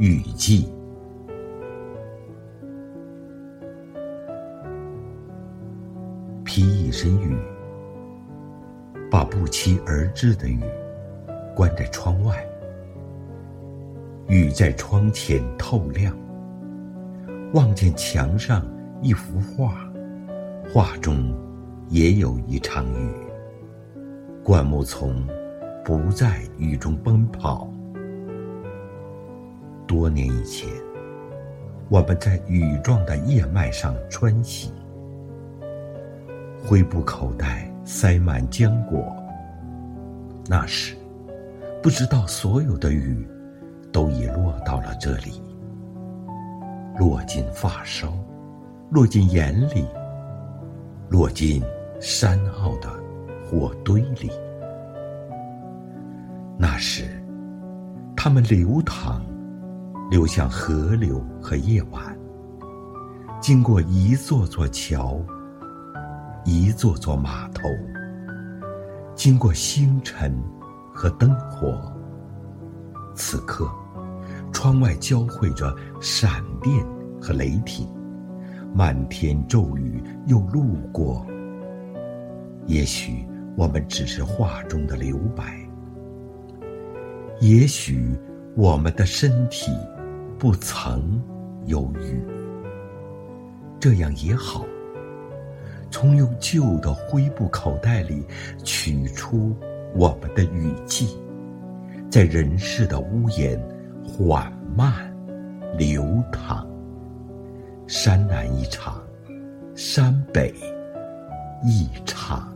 雨季。披一身雨，把不期而至的雨关在窗外。雨在窗前透亮，望见墙上一幅画，画中也有一场雨。灌木丛不在雨中奔跑。多年以前，我们在雨状的叶脉上穿行。灰布口袋塞满浆果。那时，不知道所有的雨都已落到了这里，落进发梢，落进眼里，落进山坳的火堆里。那时，它们流淌，流向河流和夜晚，经过一座座桥。一座座码头，经过星辰和灯火。此刻，窗外交汇着闪电和雷霆，漫天骤雨又路过。也许我们只是画中的留白，也许我们的身体不曾有雨，这样也好。从用旧的灰布口袋里取出我们的雨季，在人世的屋檐缓慢流淌。山南一场，山北一场。